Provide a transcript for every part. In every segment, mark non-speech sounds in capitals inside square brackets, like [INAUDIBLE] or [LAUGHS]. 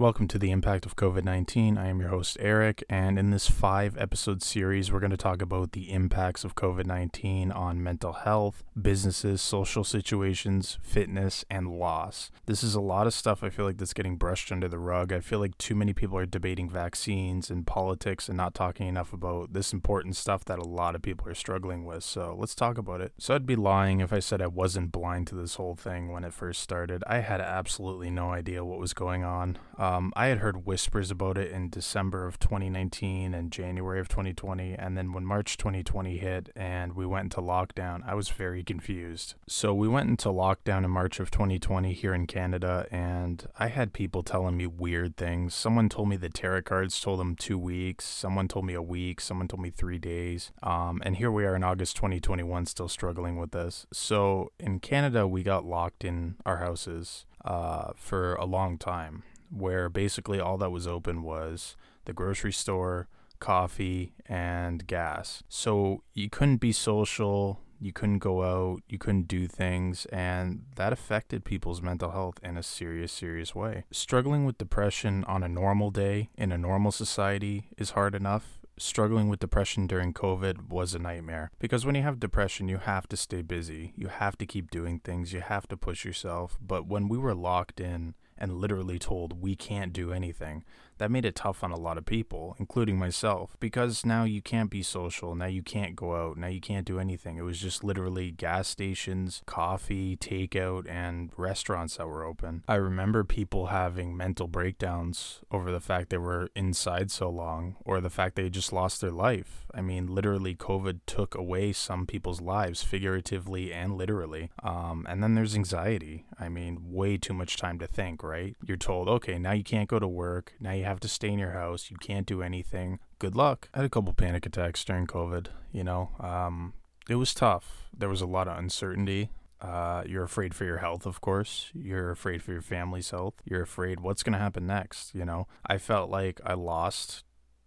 Welcome to the impact of COVID 19. I am your host, Eric, and in this five episode series, we're going to talk about the impacts of COVID 19 on mental health, businesses, social situations, fitness, and loss. This is a lot of stuff I feel like that's getting brushed under the rug. I feel like too many people are debating vaccines and politics and not talking enough about this important stuff that a lot of people are struggling with. So let's talk about it. So I'd be lying if I said I wasn't blind to this whole thing when it first started. I had absolutely no idea what was going on. Um, I had heard whispers about it in December of 2019 and January of 2020, and then when March 2020 hit and we went into lockdown, I was very confused. So we went into lockdown in March of 2020 here in Canada, and I had people telling me weird things. Someone told me the tarot cards told them two weeks, someone told me a week, someone told me three days. Um, and here we are in August 2021, still struggling with this. So in Canada, we got locked in our houses uh, for a long time where basically all that was open was the grocery store, coffee, and gas. So you couldn't be social, you couldn't go out, you couldn't do things, and that affected people's mental health in a serious, serious way. Struggling with depression on a normal day in a normal society is hard enough. Struggling with depression during COVID was a nightmare because when you have depression, you have to stay busy. You have to keep doing things. You have to push yourself. But when we were locked in, and literally told we can't do anything. That made it tough on a lot of people, including myself, because now you can't be social, now you can't go out, now you can't do anything. It was just literally gas stations, coffee, takeout, and restaurants that were open. I remember people having mental breakdowns over the fact they were inside so long or the fact they just lost their life. I mean, literally, COVID took away some people's lives, figuratively and literally. Um, and then there's anxiety. I mean, way too much time to think, right? You're told, okay, now you can't go to work. Now you have to stay in your house. You can't do anything. Good luck. I had a couple panic attacks during COVID, you know. Um, it was tough. There was a lot of uncertainty. Uh, you're afraid for your health, of course. You're afraid for your family's health. You're afraid what's going to happen next. You know, I felt like I lost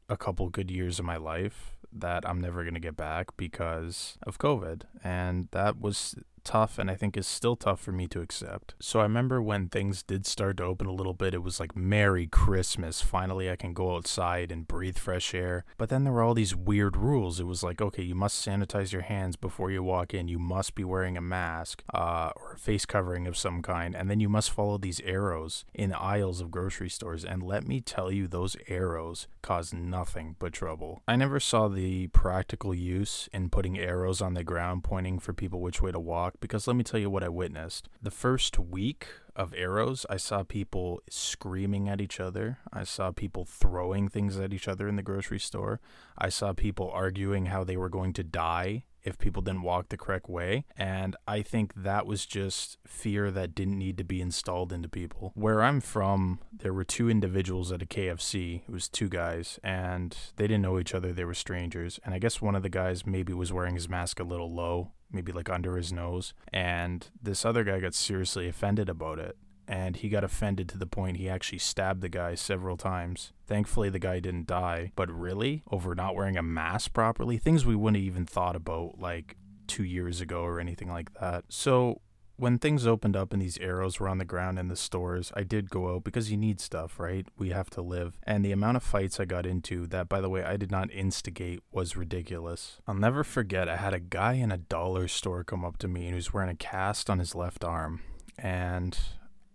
a couple good years of my life that I'm never going to get back because of COVID. And that was tough and I think is still tough for me to accept. So I remember when things did start to open a little bit, it was like Merry Christmas. Finally, I can go outside and breathe fresh air. But then there were all these weird rules. It was like, okay, you must sanitize your hands before you walk in. You must be wearing a mask uh, or a face covering of some kind. And then you must follow these arrows in aisles of grocery stores. And let me tell you, those arrows cause nothing but trouble. I never saw the practical use in putting arrows on the ground pointing for people which way to walk because let me tell you what I witnessed. The first week of arrows, I saw people screaming at each other. I saw people throwing things at each other in the grocery store. I saw people arguing how they were going to die if people didn't walk the correct way. And I think that was just fear that didn't need to be installed into people. Where I'm from, there were two individuals at a KFC. It was two guys, and they didn't know each other. They were strangers. And I guess one of the guys maybe was wearing his mask a little low maybe like under his nose. And this other guy got seriously offended about it. And he got offended to the point he actually stabbed the guy several times. Thankfully, the guy didn't die. But really, over not wearing a mask properly, things we wouldn't even thought about like two years ago or anything like that. So when things opened up and these arrows were on the ground in the stores, I did go out because you need stuff, right? We have to live. And the amount of fights I got into, that by the way, I did not instigate, was ridiculous. I'll never forget, I had a guy in a dollar store come up to me and he was wearing a cast on his left arm. And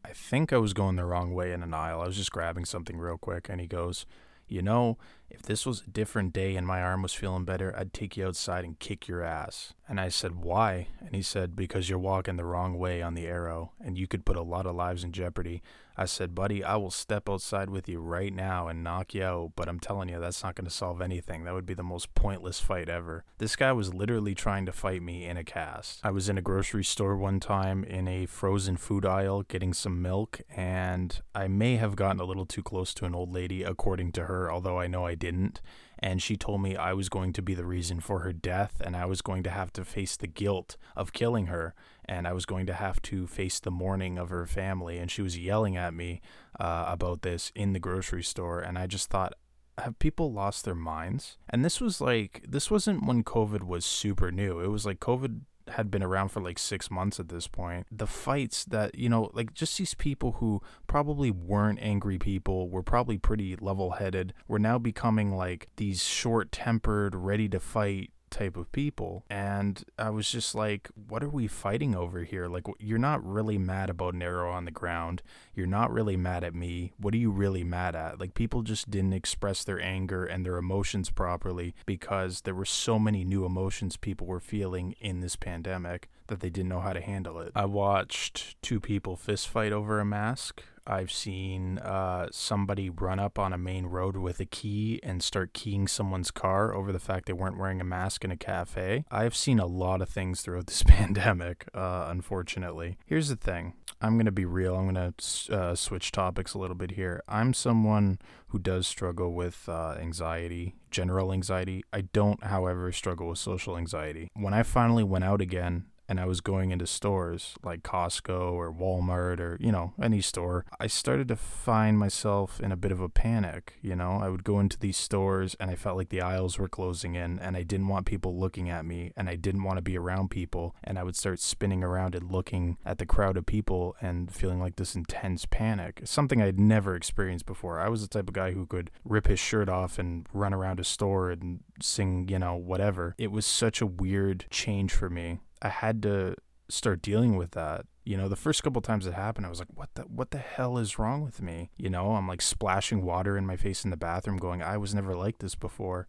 I think I was going the wrong way in an aisle. I was just grabbing something real quick. And he goes, You know, if this was a different day and my arm was feeling better, I'd take you outside and kick your ass. And I said, Why? And he said, Because you're walking the wrong way on the arrow and you could put a lot of lives in jeopardy. I said, Buddy, I will step outside with you right now and knock you out, but I'm telling you, that's not going to solve anything. That would be the most pointless fight ever. This guy was literally trying to fight me in a cast. I was in a grocery store one time in a frozen food aisle getting some milk, and I may have gotten a little too close to an old lady, according to her, although I know I didn't. And she told me I was going to be the reason for her death and I was going to have to face the guilt of killing her and I was going to have to face the mourning of her family. And she was yelling at me uh, about this in the grocery store. And I just thought, have people lost their minds? And this was like, this wasn't when COVID was super new. It was like COVID had been around for like six months at this point. The fights that, you know, like just these people who probably weren't angry people, were probably pretty level headed, were now becoming like these short tempered, ready to fight type of people. And I was just like, what are we fighting over here? Like, you're not really mad about Nero on the ground. You're not really mad at me. What are you really mad at? Like, people just didn't express their anger and their emotions properly because there were so many new emotions people were feeling in this pandemic that they didn't know how to handle it. I watched two people fist fight over a mask I've seen uh, somebody run up on a main road with a key and start keying someone's car over the fact they weren't wearing a mask in a cafe. I've seen a lot of things throughout this [LAUGHS] pandemic, uh, unfortunately. Here's the thing I'm going to be real. I'm going to uh, switch topics a little bit here. I'm someone who does struggle with uh, anxiety, general anxiety. I don't, however, struggle with social anxiety. When I finally went out again, and I was going into stores like Costco or Walmart or, you know, any store, I started to find myself in a bit of a panic. You know, I would go into these stores and I felt like the aisles were closing in and I didn't want people looking at me and I didn't want to be around people. And I would start spinning around and looking at the crowd of people and feeling like this intense panic, something I'd never experienced before. I was the type of guy who could rip his shirt off and run around a store and sing, you know, whatever. It was such a weird change for me I had to start dealing with that. You know, the first couple times it happened, I was like, "What the what the hell is wrong with me?" You know, I'm like splashing water in my face in the bathroom, going, "I was never like this before."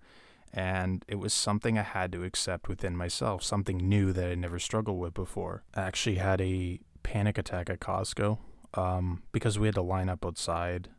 And it was something I had to accept within myself, something new that I never struggled with before. I actually had a panic attack at Costco um, because we had to line up outside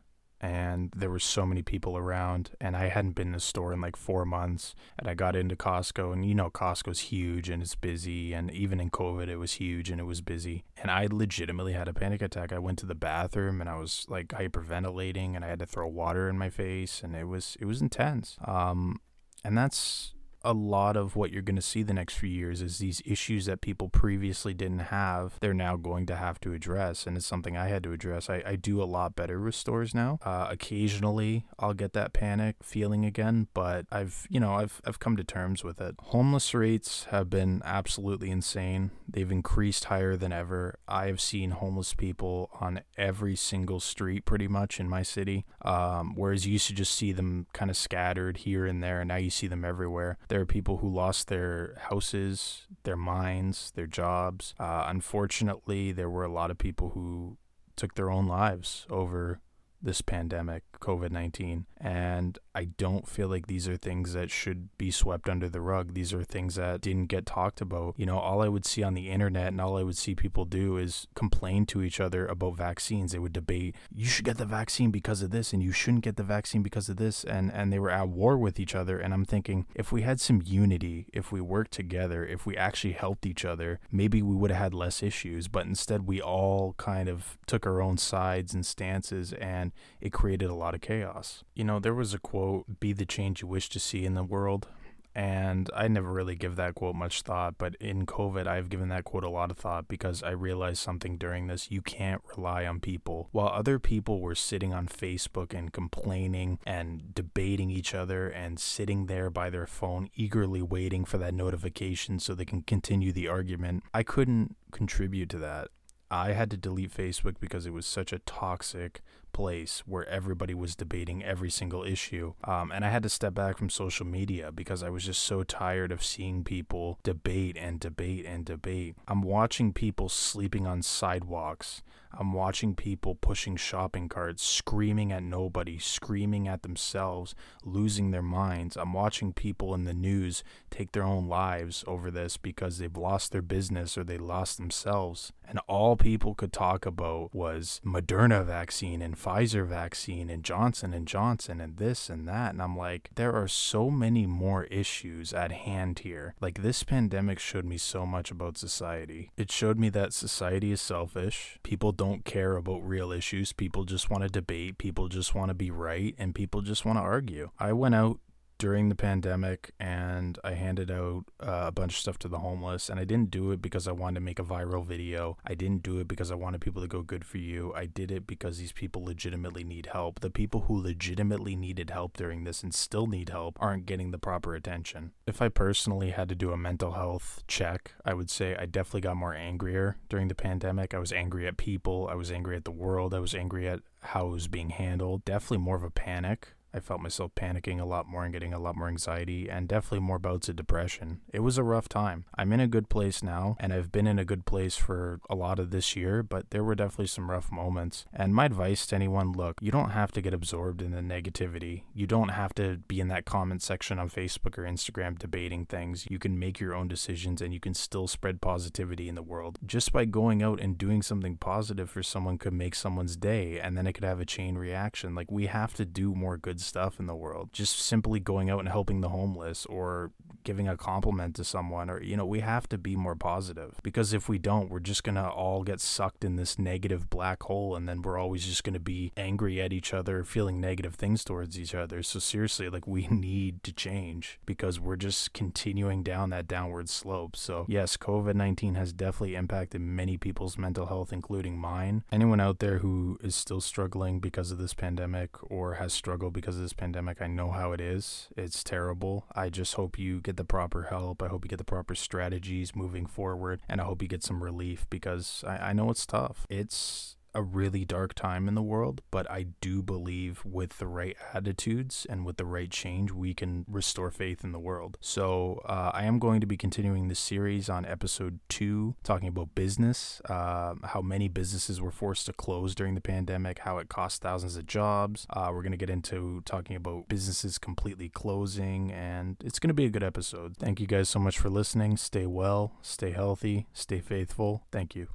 and there were so many people around and I hadn't been in a store in like 4 months and I got into Costco and you know Costco's huge and it's busy and even in COVID it was huge and it was busy and I legitimately had a panic attack. I went to the bathroom and I was like hyperventilating and I had to throw water in my face and it was it was intense. Um and that's a lot of what you're going to see the next few years is these issues that people previously didn't have they're now going to have to address and it's something i had to address. I, I do a lot better with stores now. Uh, occasionally i'll get that panic feeling again but i've you know i've, I've come to terms with it. Homeless rates have been absolutely insane. They've increased higher than ever. I have seen homeless people on every single street pretty much in my city um, whereas you used to just see them kind of scattered here and there and now you see them everywhere there are people who lost their houses, their minds, their jobs. Uh, unfortunately, there were a lot of people who took their own lives over this pandemic, COVID 19. And I don't feel like these are things that should be swept under the rug. These are things that didn't get talked about. You know, all I would see on the internet and all I would see people do is complain to each other about vaccines. They would debate, you should get the vaccine because of this and you shouldn't get the vaccine because of this. And, and they were at war with each other. And I'm thinking, if we had some unity, if we worked together, if we actually helped each other, maybe we would have had less issues. But instead, we all kind of took our own sides and stances and it created a lot of chaos. You know, there was a quote, be the change you wish to see in the world. And I never really give that quote much thought, but in COVID, I've given that quote a lot of thought because I realized something during this. You can't rely on people. While other people were sitting on Facebook and complaining and debating each other and sitting there by their phone, eagerly waiting for that notification so they can continue the argument, I couldn't contribute to that. I had to delete Facebook because it was such a toxic place where everybody was debating every single issue. Um, and I had to step back from social media because I was just so tired of seeing people debate and debate and debate. I'm watching people sleeping on sidewalks. I'm watching people pushing shopping carts, screaming at nobody, screaming at themselves, losing their minds. I'm watching people in the news take their own lives over this because they've lost their business or they lost themselves. And all people could talk about was Moderna vaccine and Pfizer vaccine and Johnson and Johnson and this and that. And I'm like, there are so many more issues at hand here. Like this pandemic showed me so much about society. It showed me that society is selfish. People don't care about real issues. People just want to debate. People just want to be right and people just want to argue. I went out during the pandemic and I handed out uh, a bunch of stuff to the homeless. And I didn't do it because I wanted to make a viral video. I didn't do it because I wanted people to go good for you. I did it because these people legitimately need help. The people who legitimately needed help during this and still need help aren't getting the proper attention. If I personally had to do a mental health check, I would say I definitely got more angrier during the pandemic. I was angry at people, I was angry at the world, I was angry at how it was being handled. Definitely more of a panic I felt myself panicking a lot more and getting a lot more anxiety and definitely more bouts of depression. It was a rough time. I'm in a good place now and I've been in a good place for a lot of this year, but there were definitely some rough moments. And my advice to anyone look, you don't have to get absorbed in the negativity. You don't have to be in that comment section on Facebook or Instagram debating things. You can make your own decisions and you can still spread positivity in the world. Just by going out and doing something positive for someone could make someone's day and then it could have a chain reaction. Like we have to do more good stuff in the world. Just simply going out and helping the homeless or giving a compliment to someone or you know, we have to be more positive because if we don't, we're just going to all get sucked in this negative black hole and then we're always just going to be angry at each other, feeling negative things towards each other. So seriously, like we [LAUGHS] need to change because we're just continuing down that downward slope. So, yes, COVID-19 has definitely impacted many people's mental health including mine. Anyone out there who is still struggling because of this pandemic or has struggled because of this pandemic. I know how it is. It's terrible. I just hope you get the proper help. I hope you get the proper strategies moving forward. And I hope you get some relief because I, I know it's tough. It's a really dark time in the world, but I do believe with the right attitudes and with the right change, we can restore faith in the world. So uh, I am going to be continuing this series on episode two, talking about business, uh, how many businesses were forced to close during the pandemic, how it cost thousands of jobs. Uh, we're going to get into talking about businesses completely closing, and it's going to be a good episode. Thank you guys so much for listening. Stay well, stay healthy, stay faithful. Thank you.